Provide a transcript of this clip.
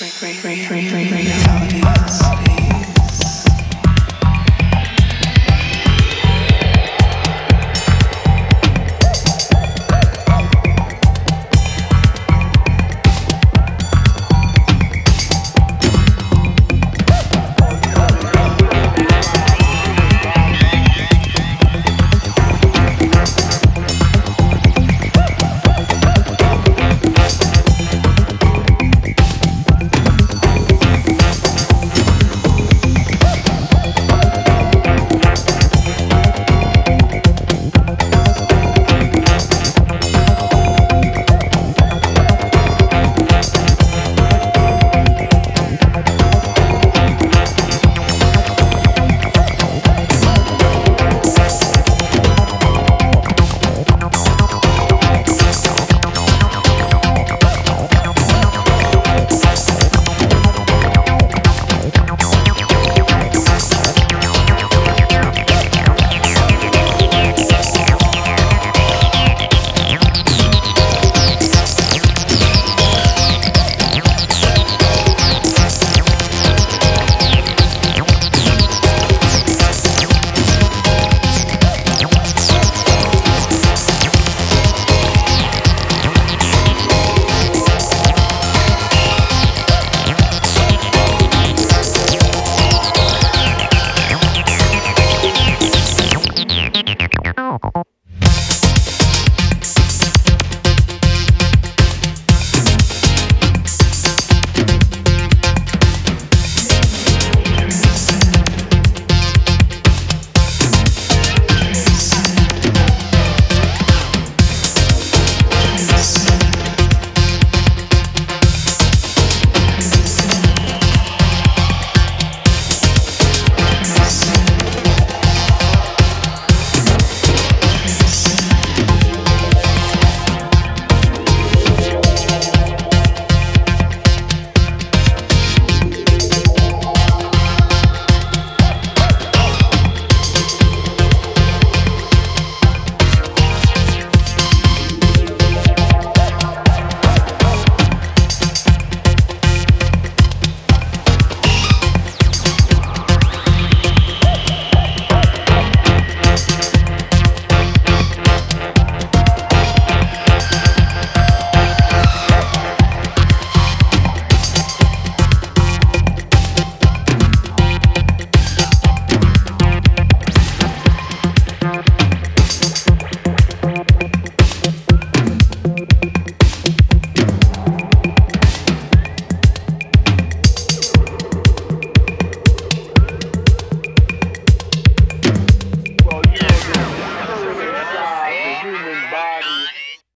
reality.